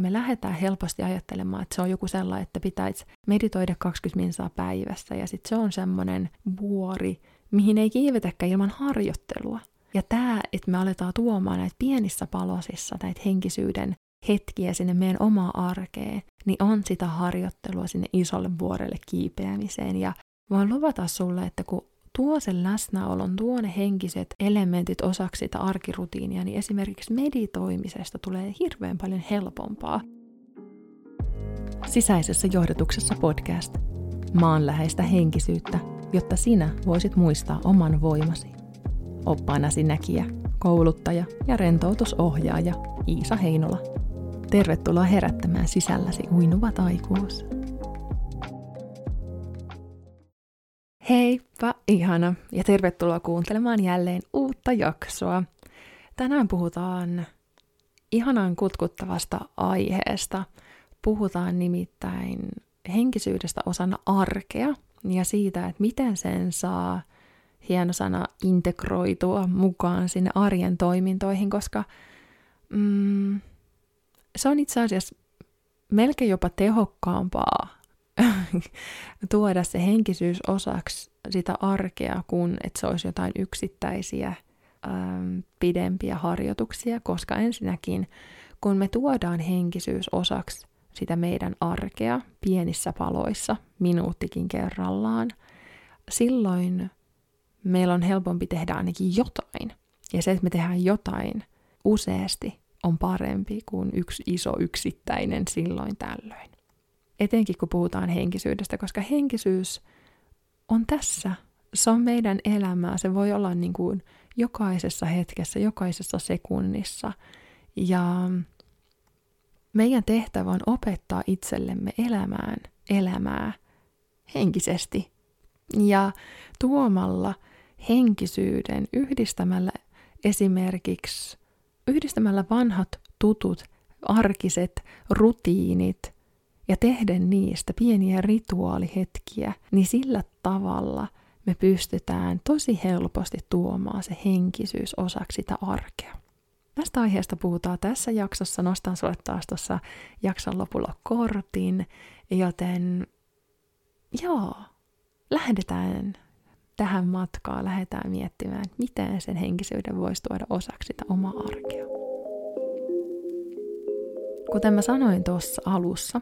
me lähdetään helposti ajattelemaan, että se on joku sellainen, että pitäisi meditoida 20 minsaa päivässä ja sitten se on semmoinen vuori, mihin ei kiivetäkään ilman harjoittelua. Ja tämä, että me aletaan tuomaan näitä pienissä palosissa, näitä henkisyyden hetkiä sinne meidän omaa arkeen, niin on sitä harjoittelua sinne isolle vuorelle kiipeämiseen. Ja voin luvata sulle, että kun tuo sen läsnäolon, tuo ne henkiset elementit osaksi sitä arkirutiinia, niin esimerkiksi meditoimisesta tulee hirveän paljon helpompaa. Sisäisessä johdotuksessa podcast. Maanläheistä henkisyyttä, jotta sinä voisit muistaa oman voimasi. Oppaanasi näkijä, kouluttaja ja rentoutusohjaaja Iisa Heinola. Tervetuloa herättämään sisälläsi uinuva taikuus. Heippa, ihana, ja tervetuloa kuuntelemaan jälleen uutta jaksoa. Tänään puhutaan ihanan kutkuttavasta aiheesta. Puhutaan nimittäin henkisyydestä osana arkea ja siitä, että miten sen saa hieno sana integroitua mukaan sinne arjen toimintoihin, koska mm, se on itse asiassa melkein jopa tehokkaampaa tuoda se henkisyys osaksi sitä arkea, kun että se olisi jotain yksittäisiä äm, pidempiä harjoituksia, koska ensinnäkin, kun me tuodaan henkisyys osaksi sitä meidän arkea pienissä paloissa, minuuttikin kerrallaan, silloin meillä on helpompi tehdä ainakin jotain. Ja se, että me tehdään jotain useasti, on parempi kuin yksi iso yksittäinen silloin tällöin etenkin kun puhutaan henkisyydestä, koska henkisyys on tässä. Se on meidän elämää. Se voi olla niin kuin jokaisessa hetkessä, jokaisessa sekunnissa. Ja meidän tehtävä on opettaa itsellemme elämään elämää henkisesti. Ja tuomalla henkisyyden, yhdistämällä esimerkiksi, yhdistämällä vanhat tutut, arkiset rutiinit – ja tehdä niistä pieniä rituaalihetkiä, niin sillä tavalla me pystytään tosi helposti tuomaan se henkisyys osaksi sitä arkea. Tästä aiheesta puhutaan tässä jaksossa. Nostan sulle taas tuossa jakson lopulla kortin, joten joo, lähdetään tähän matkaan, lähdetään miettimään, miten sen henkisyyden voisi tuoda osaksi sitä omaa arkea. Kuten mä sanoin tuossa alussa,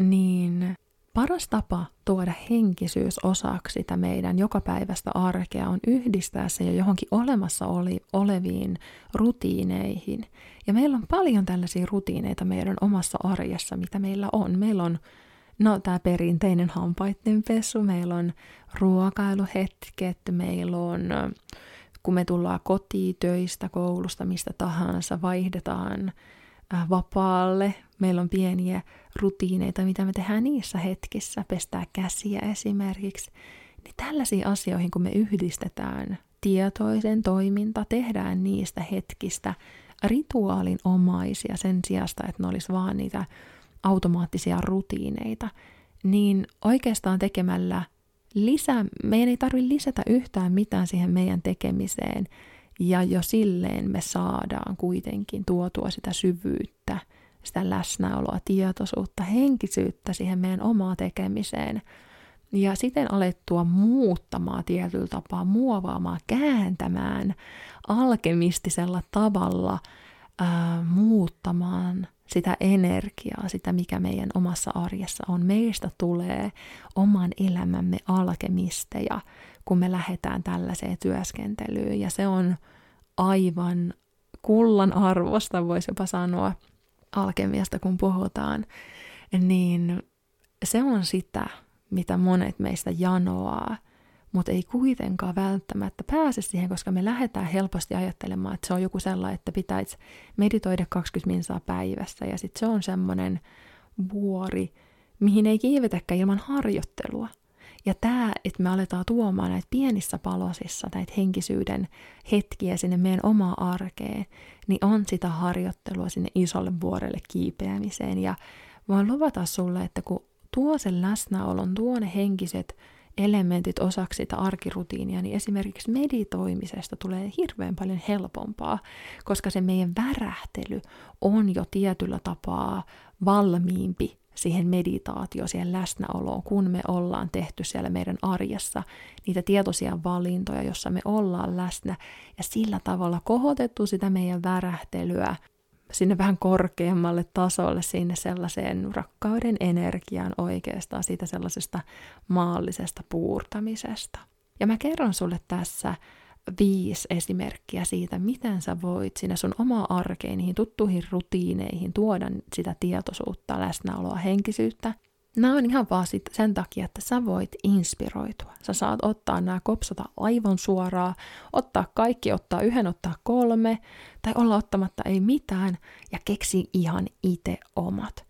niin paras tapa tuoda henkisyys osaksi sitä meidän jokapäiväistä arkea on yhdistää se jo johonkin olemassa oli, oleviin rutiineihin. Ja meillä on paljon tällaisia rutiineita meidän omassa arjessa, mitä meillä on. Meillä on no, tämä perinteinen hampaiden pesu, meillä on ruokailuhetket, meillä on kun me tullaan kotiin töistä, koulusta, mistä tahansa, vaihdetaan vapaalle. Meillä on pieniä rutiineita, mitä me tehdään niissä hetkissä, pestää käsiä esimerkiksi. Niin tällaisiin asioihin, kun me yhdistetään tietoisen toiminta, tehdään niistä hetkistä rituaalin omaisia sen sijasta, että ne olisi vaan niitä automaattisia rutiineita, niin oikeastaan tekemällä lisää, meidän ei tarvitse lisätä yhtään mitään siihen meidän tekemiseen, ja jo silleen me saadaan kuitenkin tuotua sitä syvyyttä, sitä läsnäoloa, tietoisuutta, henkisyyttä siihen meidän omaan tekemiseen. Ja siten alettua muuttamaan tietyllä tapaa, muovaamaan, kääntämään alkemistisella tavalla, ää, muuttamaan sitä energiaa, sitä mikä meidän omassa arjessa on. Meistä tulee oman elämämme alkemisteja, kun me lähdetään tällaiseen työskentelyyn. Ja se on aivan kullan arvosta, voisi jopa sanoa, alkemiasta kun puhutaan, niin se on sitä, mitä monet meistä janoaa, mutta ei kuitenkaan välttämättä pääse siihen, koska me lähdetään helposti ajattelemaan, että se on joku sellainen, että pitäisi meditoida 20 minsaa päivässä, ja sitten se on semmoinen vuori, mihin ei kiivetäkään ilman harjoittelua – ja tämä, että me aletaan tuomaan näitä pienissä palosissa, näitä henkisyyden hetkiä sinne meidän omaa arkeen, niin on sitä harjoittelua sinne isolle vuorelle kiipeämiseen. Ja voin luvata sulle, että kun tuo sen läsnäolon, tuo ne henkiset elementit osaksi sitä arkirutiinia, niin esimerkiksi meditoimisesta tulee hirveän paljon helpompaa, koska se meidän värähtely on jo tietyllä tapaa valmiimpi siihen meditaatioon, siihen läsnäoloon, kun me ollaan tehty siellä meidän arjessa niitä tietoisia valintoja, jossa me ollaan läsnä ja sillä tavalla kohotettu sitä meidän värähtelyä sinne vähän korkeammalle tasolle, sinne sellaiseen rakkauden energiaan oikeastaan, siitä sellaisesta maallisesta puurtamisesta. Ja mä kerron sulle tässä viisi esimerkkiä siitä, miten sä voit sinne sun oma arkeen, niihin tuttuihin rutiineihin tuoda sitä tietoisuutta, läsnäoloa, henkisyyttä. Nämä on ihan vaan sit sen takia, että sä voit inspiroitua. Sä saat ottaa nämä kopsata aivan suoraan, ottaa kaikki, ottaa yhden, ottaa kolme, tai olla ottamatta ei mitään, ja keksi ihan itse omat.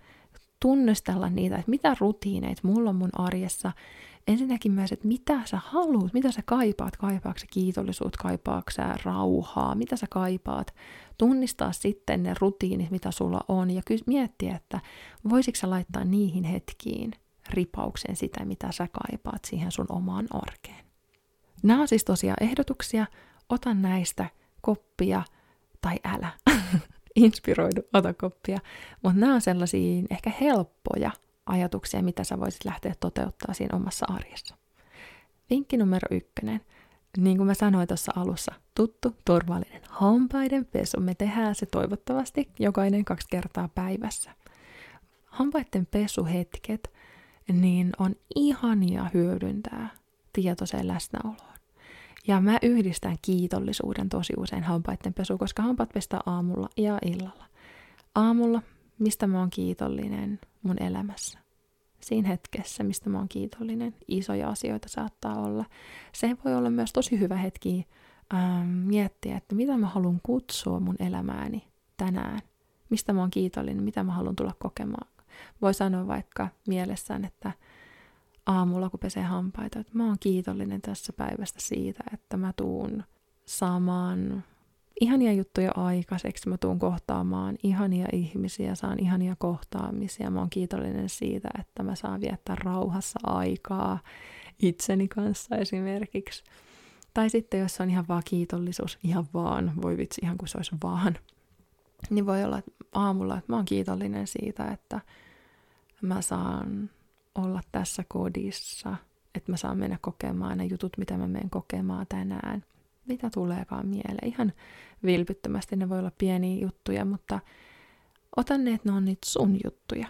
Tunnistella niitä, että mitä rutiineita mulla on mun arjessa, ensinnäkin myös, että mitä sä haluat, mitä sä kaipaat, kaipaako sä kiitollisuutta, kaipaako sä rauhaa, mitä sä kaipaat. Tunnistaa sitten ne rutiinit, mitä sulla on ja ky- miettiä, että voisitko sä laittaa niihin hetkiin ripauksen sitä, mitä sä kaipaat siihen sun omaan arkeen. Nämä on siis tosiaan ehdotuksia, ota näistä koppia tai älä. Inspiroidu, ota koppia. Mutta nämä on sellaisia ehkä helppoja ajatuksia, mitä sä voisit lähteä toteuttaa siinä omassa arjessa. Vinkki numero ykkönen. Niin kuin mä sanoin tuossa alussa, tuttu, turvallinen hampaiden pesu. Me tehdään se toivottavasti jokainen kaksi kertaa päivässä. Hampaiden pesuhetket, niin on ihania hyödyntää tietoiseen läsnäoloon. Ja mä yhdistän kiitollisuuden tosi usein hampaiden pesu, koska hampaat pestä aamulla ja illalla. Aamulla, mistä mä oon kiitollinen, mun elämässä. Siinä hetkessä, mistä mä oon kiitollinen. Isoja asioita saattaa olla. Se voi olla myös tosi hyvä hetki ähm, miettiä, että mitä mä haluan kutsua mun elämääni tänään. Mistä mä oon kiitollinen, mitä mä haluan tulla kokemaan. Voi sanoa vaikka mielessään, että aamulla kun pesee hampaita, että mä oon kiitollinen tässä päivästä siitä, että mä tuun saamaan ihania juttuja aikaiseksi, mä tuun kohtaamaan ihania ihmisiä, saan ihania kohtaamisia. Mä oon kiitollinen siitä, että mä saan viettää rauhassa aikaa itseni kanssa esimerkiksi. Tai sitten jos on ihan vaan kiitollisuus, ihan vaan, voi vitsi, ihan kuin se olisi vaan, niin voi olla että aamulla, että mä oon kiitollinen siitä, että mä saan olla tässä kodissa, että mä saan mennä kokemaan ne jutut, mitä mä menen kokemaan tänään mitä tuleekaan mieleen. Ihan vilpittömästi ne voi olla pieniä juttuja, mutta ota ne, että ne on niitä sun juttuja.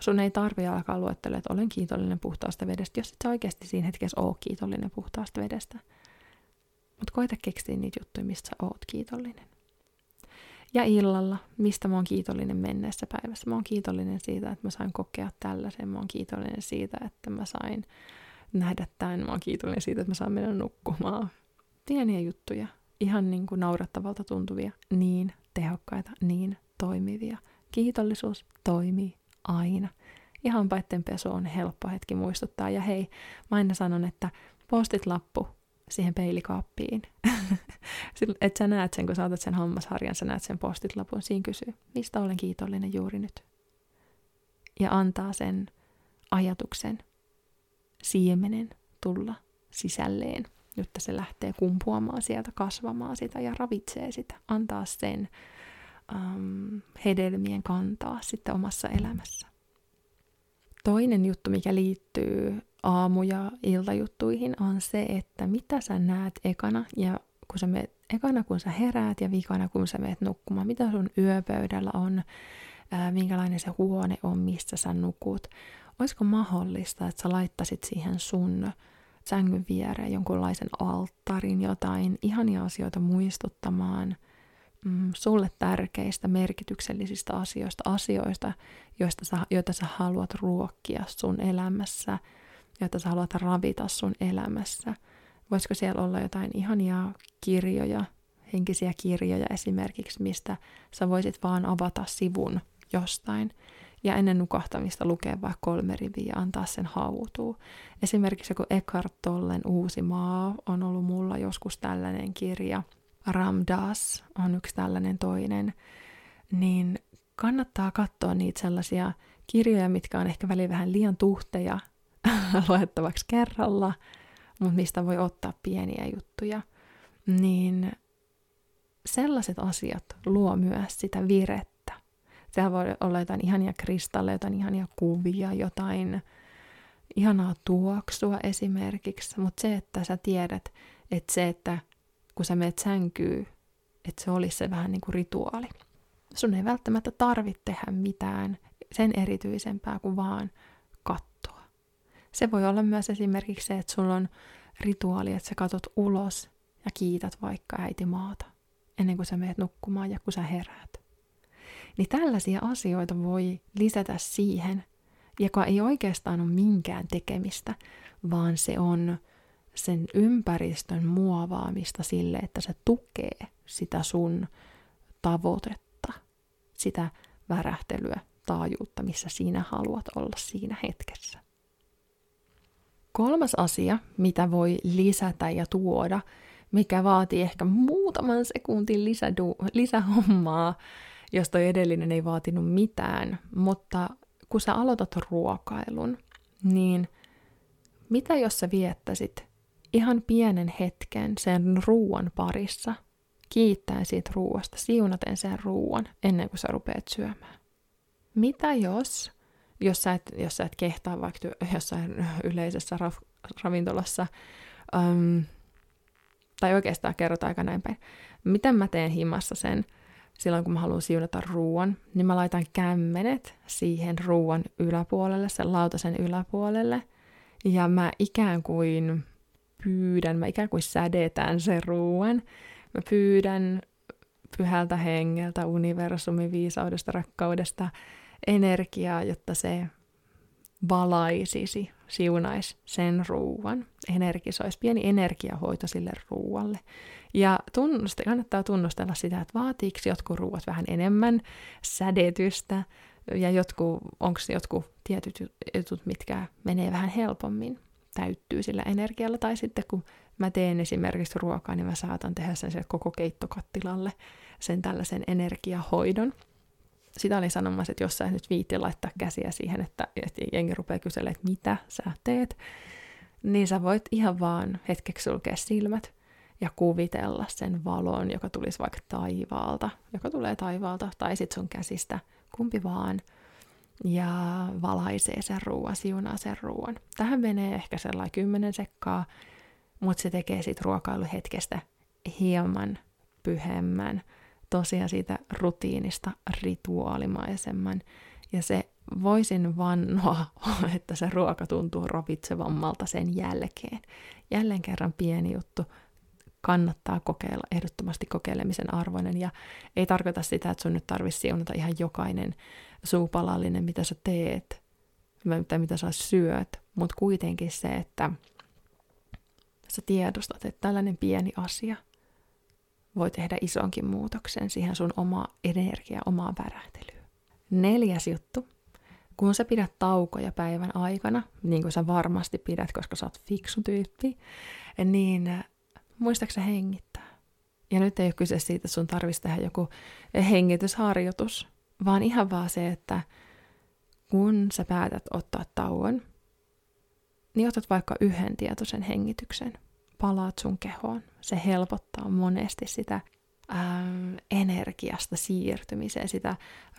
Sun ei tarvi alkaa luettelemaan, että olen kiitollinen puhtaasta vedestä, jos et sä oikeasti siinä hetkessä oo kiitollinen puhtaasta vedestä. Mutta koita keksiä niitä juttuja, mistä sä oot kiitollinen. Ja illalla, mistä mä oon kiitollinen menneessä päivässä. Mä oon kiitollinen siitä, että mä sain kokea tällaisen. Mä oon kiitollinen siitä, että mä sain nähdä tämän. Mä oon kiitollinen siitä, että mä saan mennä nukkumaan pieniä juttuja, ihan niin kuin naurattavalta tuntuvia, niin tehokkaita, niin toimivia. Kiitollisuus toimii aina. Ja hampaiden pesu on helppo hetki muistuttaa. Ja hei, mä aina sanon, että postit lappu siihen peilikaappiin. että sä näet sen, kun saatat sen hammasharjan, sä näet sen postit lapun. Siinä kysyy, mistä olen kiitollinen juuri nyt. Ja antaa sen ajatuksen, siemenen tulla sisälleen jotta se lähtee kumpuamaan sieltä, kasvamaan sitä ja ravitsee sitä, antaa sen um, hedelmien kantaa sitten omassa elämässä. Toinen juttu, mikä liittyy aamu- ja iltajuttuihin, on se, että mitä sä näet ekana ja kun sä meet, ekana kun sä heräät ja vikana kun sä meet nukkumaan, mitä sun yöpöydällä on, ää, minkälainen se huone on, missä sä nukut. Olisiko mahdollista, että sä laittasit siihen sun sängyn viereen jonkunlaisen alttarin, jotain ihania asioita muistuttamaan mm, sulle tärkeistä, merkityksellisistä asioista, asioista, joista sä, joita sä haluat ruokkia sun elämässä, joita sä haluat ravita sun elämässä. Voisiko siellä olla jotain ihania kirjoja, henkisiä kirjoja esimerkiksi, mistä sä voisit vaan avata sivun jostain – ja ennen nukahtamista lukea vaikka kolme riviä ja antaa sen hautua. Esimerkiksi joku Eckhart Tollen Uusi maa on ollut mulla joskus tällainen kirja. Ramdas on yksi tällainen toinen. Niin kannattaa katsoa niitä sellaisia kirjoja, mitkä on ehkä väliin vähän liian tuhteja luettavaksi kerralla, mutta mistä voi ottaa pieniä juttuja, niin sellaiset asiat luo myös sitä virettä. Siellä voi olla jotain ihania kristalleja, jotain ihania kuvia, jotain ihanaa tuoksua esimerkiksi, mutta se, että sä tiedät, että se, että kun sä menet sänkyy, että se olisi se vähän niin kuin rituaali. Sun ei välttämättä tarvitse tehdä mitään sen erityisempää kuin vaan kattoa. Se voi olla myös esimerkiksi se, että sulla on rituaali, että sä katot ulos ja kiität vaikka äiti maata ennen kuin sä menet nukkumaan ja kun sä heräät. Niin tällaisia asioita voi lisätä siihen, joka ei oikeastaan ole minkään tekemistä, vaan se on sen ympäristön muovaamista sille, että se tukee sitä sun tavoitetta, sitä värähtelyä, taajuutta, missä sinä haluat olla siinä hetkessä. Kolmas asia, mitä voi lisätä ja tuoda, mikä vaatii ehkä muutaman sekuntin lisähommaa, josta edellinen ei vaatinut mitään, mutta kun sä aloitat ruokailun, niin mitä jos sä viettäisit ihan pienen hetken sen ruuan parissa, kiittäen siitä ruuasta, siunaten sen ruuan ennen kuin sä rupeat syömään? Mitä jos, jos sä et, jos sä et kehtaa vaikka jossain yleisessä ra- ravintolassa, um, tai oikeastaan kerrot aika näin päin, miten mä teen himassa sen, silloin kun mä haluan siunata ruoan, niin mä laitan kämmenet siihen ruoan yläpuolelle, sen lautasen yläpuolelle, ja mä ikään kuin pyydän, mä ikään kuin sädetään sen ruoan, mä pyydän pyhältä hengeltä, universumin viisaudesta, rakkaudesta, energiaa, jotta se valaisisi, siunaisi sen ruuan, energisoisi, pieni energiahoito sille ruualle. Ja tunnusta, kannattaa tunnustella sitä, että vaatiiko jotkut ruuat vähän enemmän sädetystä, ja jotkut, onko jotkut tietyt jutut, mitkä menee vähän helpommin, täyttyy sillä energialla, tai sitten kun mä teen esimerkiksi ruokaa, niin mä saatan tehdä sen koko keittokattilalle sen tällaisen energiahoidon, sitä oli sanomassa, että jos sä nyt viitti laittaa käsiä siihen, että, että jengi rupeaa kyselemään, että mitä sä teet, niin sä voit ihan vaan hetkeksi sulkea silmät ja kuvitella sen valon, joka tulisi vaikka taivaalta, joka tulee taivaalta, tai sit sun käsistä, kumpi vaan, ja valaisee sen ruoan, siunaa sen ruoan. Tähän menee ehkä sellainen kymmenen sekkaa, mutta se tekee siitä ruokailuhetkestä hieman pyhemmän, tosiaan siitä rutiinista rituaalimaisemman. Ja se voisin vannoa, että se ruoka tuntuu ravitsevammalta sen jälkeen. Jälleen kerran pieni juttu, kannattaa kokeilla, ehdottomasti kokeilemisen arvoinen. Ja ei tarkoita sitä, että sun nyt tarvitsisi siunata ihan jokainen suupalallinen, mitä sä teet, tai mitä sä syöt, mutta kuitenkin se, että sä tiedostat, että tällainen pieni asia voi tehdä isonkin muutoksen siihen sun omaa energiaa, omaa värähtelyä. Neljäs juttu. Kun sä pidät taukoja päivän aikana, niin kuin sä varmasti pidät, koska sä oot fiksu tyyppi, niin muistaaksä hengittää. Ja nyt ei ole kyse siitä, että sun tarvitsisi tehdä joku hengitysharjoitus, vaan ihan vaan se, että kun sä päätät ottaa tauon, niin otat vaikka yhden tietoisen hengityksen – palaat sun kehoon. Se helpottaa monesti sitä ähm, energiasta siirtymiseen, sitä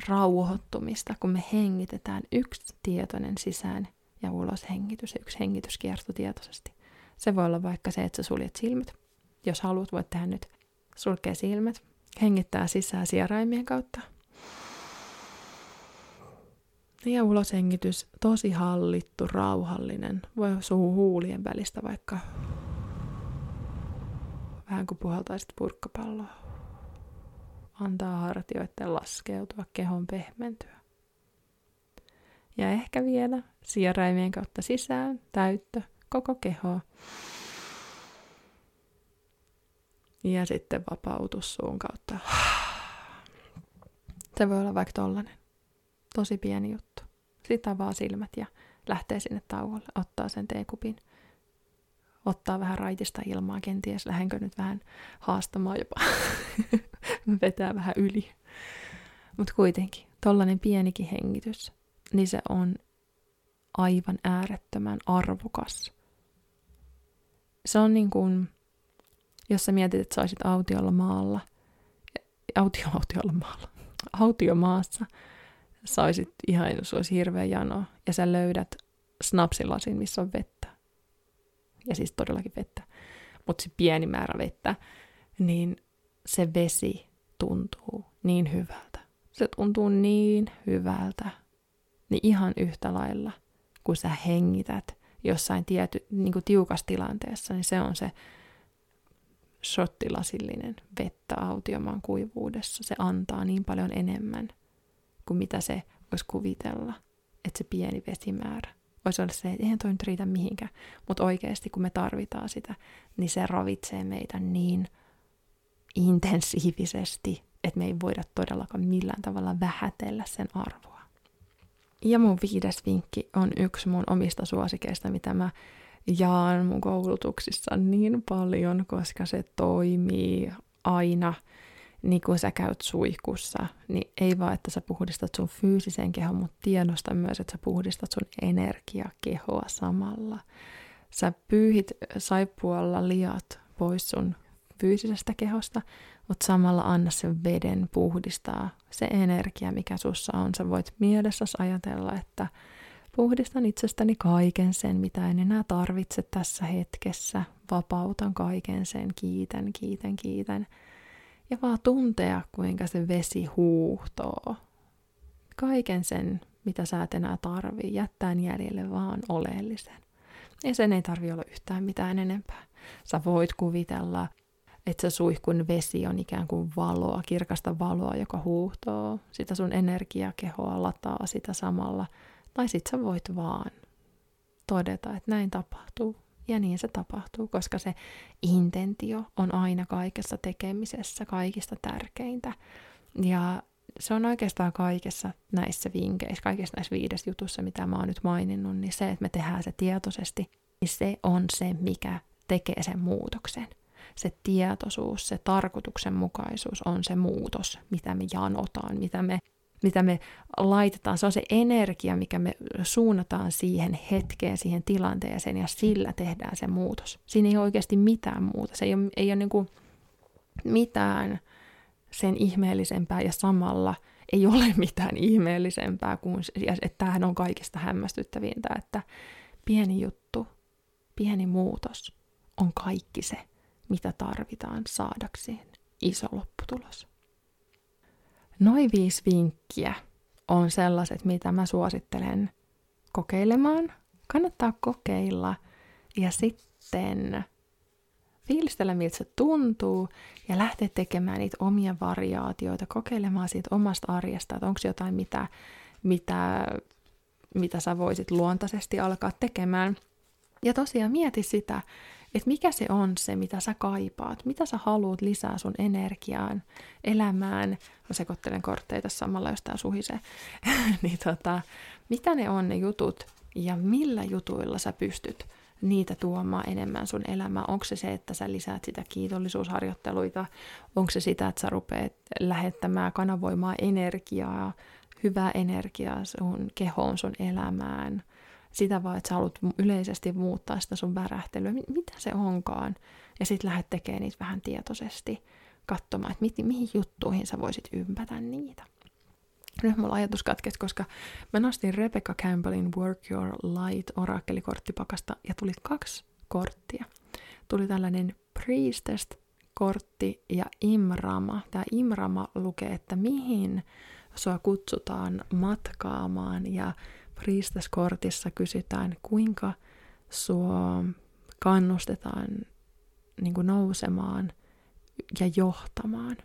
rauhoittumista, kun me hengitetään yksi tietoinen sisään ja ulos hengitys ja yksi hengitys tietoisesti. Se voi olla vaikka se, että sä suljet silmät. Jos haluat, voit tehdä nyt sulkee silmät, hengittää sisään sieraimien kautta. Ja uloshengitys, tosi hallittu, rauhallinen. Voi suu huulien välistä vaikka vähän kuin puhaltaisit purkkapalloa. Antaa hartioiden laskeutua, kehon pehmentyä. Ja ehkä vielä sieraimien kautta sisään, täyttö, koko keho. Ja sitten vapautus suun kautta. Se voi olla vaikka tollanen. Tosi pieni juttu. Sitten avaa silmät ja lähtee sinne tauolle, ottaa sen teekupin ottaa vähän raitista ilmaa, kenties lähdenkö nyt vähän haastamaan jopa, vetää vähän yli. Mutta kuitenkin, tollanen pienikin hengitys, niin se on aivan äärettömän arvokas. Se on niin kuin, jos sä mietit, että saisit autiolla maalla, autio, autiolla maalla, autiomaassa, saisit ihan, jos olisi hirveä jano, ja sä löydät snapsilasin, missä on vettä. Ja siis todellakin vettä. Mutta se pieni määrä vettä, niin se vesi tuntuu niin hyvältä. Se tuntuu niin hyvältä. Niin ihan yhtä lailla, kun sä hengität jossain tiety, niin kuin tiukassa tilanteessa, niin se on se shottilasillinen vettä autiomaan kuivuudessa. Se antaa niin paljon enemmän kuin mitä se voisi kuvitella, että se pieni vesimäärä. Voisi olla se, että eihän toi nyt riitä mihinkään, mutta oikeasti kun me tarvitaan sitä, niin se ravitsee meitä niin intensiivisesti, että me ei voida todellakaan millään tavalla vähätellä sen arvoa. Ja mun viides vinkki on yksi mun omista suosikeista, mitä mä jaan mun koulutuksissa niin paljon, koska se toimii aina niin kun sä käyt suihkussa, niin ei vaan, että sä puhdistat sun fyysisen kehon, mutta tiedosta myös, että sä puhdistat sun energiakehoa samalla. Sä pyyhit saippualla liat pois sun fyysisestä kehosta, mutta samalla anna sen veden puhdistaa se energia, mikä sussa on. Sä voit mielessäsi ajatella, että puhdistan itsestäni kaiken sen, mitä en enää tarvitse tässä hetkessä. Vapautan kaiken sen, kiitän, kiitän, kiitän. Ja vaan tuntea, kuinka se vesi huuhtoo. Kaiken sen, mitä sä et enää tarvii, jättää jäljelle vaan oleellisen. Ja sen ei tarvi olla yhtään mitään enempää. Sä voit kuvitella että se suihkun vesi on ikään kuin valoa, kirkasta valoa, joka huuhtoo sitä sun energiakehoa, lataa sitä samalla. Tai sit sä voit vaan todeta, että näin tapahtuu. Ja niin se tapahtuu, koska se intentio on aina kaikessa tekemisessä kaikista tärkeintä. Ja se on oikeastaan kaikessa näissä vinkeissä, kaikissa näissä viides jutussa, mitä mä oon nyt maininnut, niin se, että me tehdään se tietoisesti, niin se on se, mikä tekee sen muutoksen se tietoisuus, se tarkoituksenmukaisuus on se muutos, mitä me janotaan, mitä me, mitä me laitetaan. Se on se energia, mikä me suunnataan siihen hetkeen, siihen tilanteeseen ja sillä tehdään se muutos. Siinä ei ole oikeasti mitään muuta. Se ei ole, ei ole niin kuin mitään sen ihmeellisempää ja samalla ei ole mitään ihmeellisempää kuin, että tämähän on kaikista hämmästyttävintä, että pieni juttu, pieni muutos on kaikki se, mitä tarvitaan saadakseen iso lopputulos. Noin viisi vinkkiä on sellaiset, mitä mä suosittelen kokeilemaan. Kannattaa kokeilla ja sitten fiilistellä, miltä se tuntuu ja lähteä tekemään niitä omia variaatioita, kokeilemaan siitä omasta arjesta, että onko jotain, mitä, mitä, mitä sä voisit luontaisesti alkaa tekemään. Ja tosiaan mieti sitä, että mikä se on se, mitä sä kaipaat, mitä sä haluat lisää sun energiaan, elämään, mä sekoittelen kortteita samalla, jos tää suhisee, niin tota, mitä ne on ne jutut ja millä jutuilla sä pystyt niitä tuomaan enemmän sun elämään. Onko se se, että sä lisäät sitä kiitollisuusharjoitteluita, onko se sitä, että sä rupeat lähettämään, kanavoimaan energiaa, hyvää energiaa sun kehoon, sun elämään – sitä vaan, että sä haluat yleisesti muuttaa sitä sun värähtelyä, mitä se onkaan. Ja sitten lähdet tekemään niitä vähän tietoisesti, katsomaan, että mi- mihin juttuihin sä voisit ympätä niitä. Nyt mulla ajatus katkesi, koska mä nostin Rebecca Campbellin Work Your Light orakkelikorttipakasta ja tuli kaksi korttia. Tuli tällainen Priestess-kortti ja Imrama. Tämä Imrama lukee, että mihin sua kutsutaan matkaamaan ja Priestess-kortissa kysytään, kuinka sua kannustetaan niin kuin nousemaan ja johtamaan.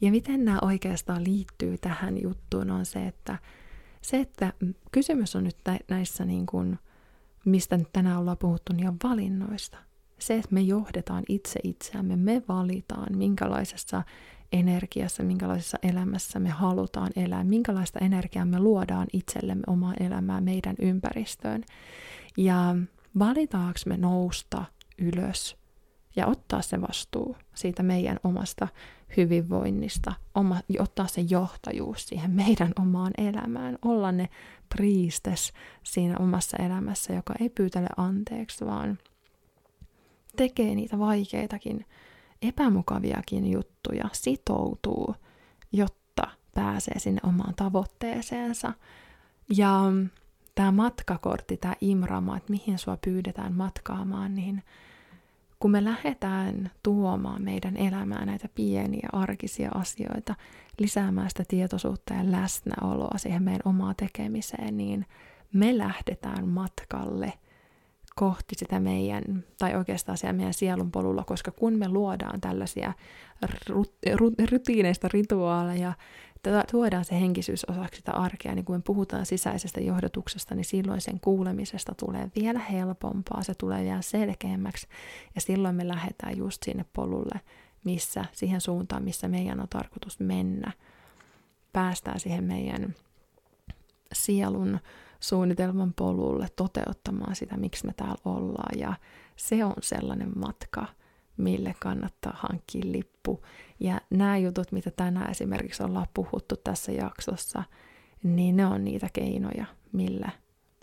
Ja miten nämä oikeastaan liittyy tähän juttuun on se, että se, että kysymys on nyt näissä, niin kuin, mistä nyt tänään ollaan puhuttu, niin on valinnoista. Se, että me johdetaan itse itseämme, me valitaan, minkälaisessa energiassa, minkälaisessa elämässä me halutaan elää, minkälaista energiaa me luodaan itsellemme omaa elämää meidän ympäristöön. Ja valitaanko me nousta ylös ja ottaa se vastuu siitä meidän omasta hyvinvoinnista, oma, ottaa se johtajuus siihen meidän omaan elämään, olla ne priestes siinä omassa elämässä, joka ei pyytele anteeksi, vaan tekee niitä vaikeitakin, epämukaviakin juttuja, sitoutuu, jotta pääsee sinne omaan tavoitteeseensa. Ja tämä matkakortti, tämä imrama, että mihin sua pyydetään matkaamaan, niin kun me lähdetään tuomaan meidän elämään näitä pieniä arkisia asioita, lisäämään sitä tietoisuutta ja läsnäoloa siihen meidän omaa tekemiseen, niin me lähdetään matkalle kohti sitä meidän, tai oikeastaan siellä meidän sielun polulla, koska kun me luodaan tällaisia rutiineista rituaaleja, tuodaan se henkisyys osaksi sitä arkea, niin kun me puhutaan sisäisestä johdotuksesta, niin silloin sen kuulemisesta tulee vielä helpompaa, se tulee vielä selkeämmäksi, ja silloin me lähdetään just sinne polulle, missä, siihen suuntaan, missä meidän on tarkoitus mennä. Päästään siihen meidän sielun suunnitelman polulle toteuttamaan sitä, miksi me täällä ollaan, ja se on sellainen matka, mille kannattaa hankkia lippu. Ja nämä jutut, mitä tänään esimerkiksi ollaan puhuttu tässä jaksossa, niin ne on niitä keinoja, millä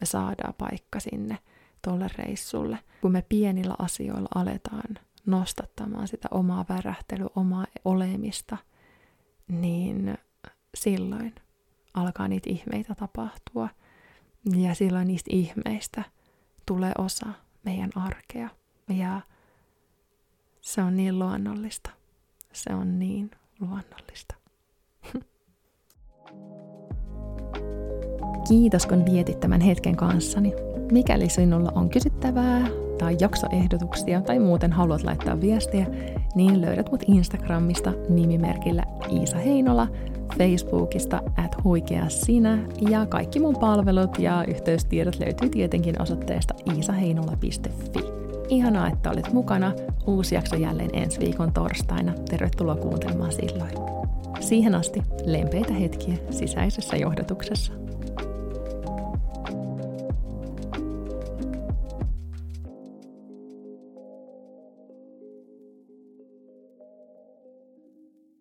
me saadaan paikka sinne tuolle reissulle. Kun me pienillä asioilla aletaan nostattamaan sitä omaa värähtelyä, omaa olemista, niin silloin alkaa niitä ihmeitä tapahtua. Ja silloin niistä ihmeistä tulee osa meidän arkea. Ja se on niin luonnollista. Se on niin luonnollista. Kiitos kun vietit tämän hetken kanssani. Mikäli sinulla on kysyttävää tai jaksoehdotuksia tai muuten haluat laittaa viestiä, niin löydät mut Instagramista nimimerkillä Iisa Heinola, Facebookista at huikea sinä ja kaikki mun palvelut ja yhteystiedot löytyy tietenkin osoitteesta iisaheinola.fi. Ihanaa, että olit mukana. Uusi jakso jälleen ensi viikon torstaina. Tervetuloa kuuntelemaan silloin. Siihen asti lempeitä hetkiä sisäisessä johdatuksessa.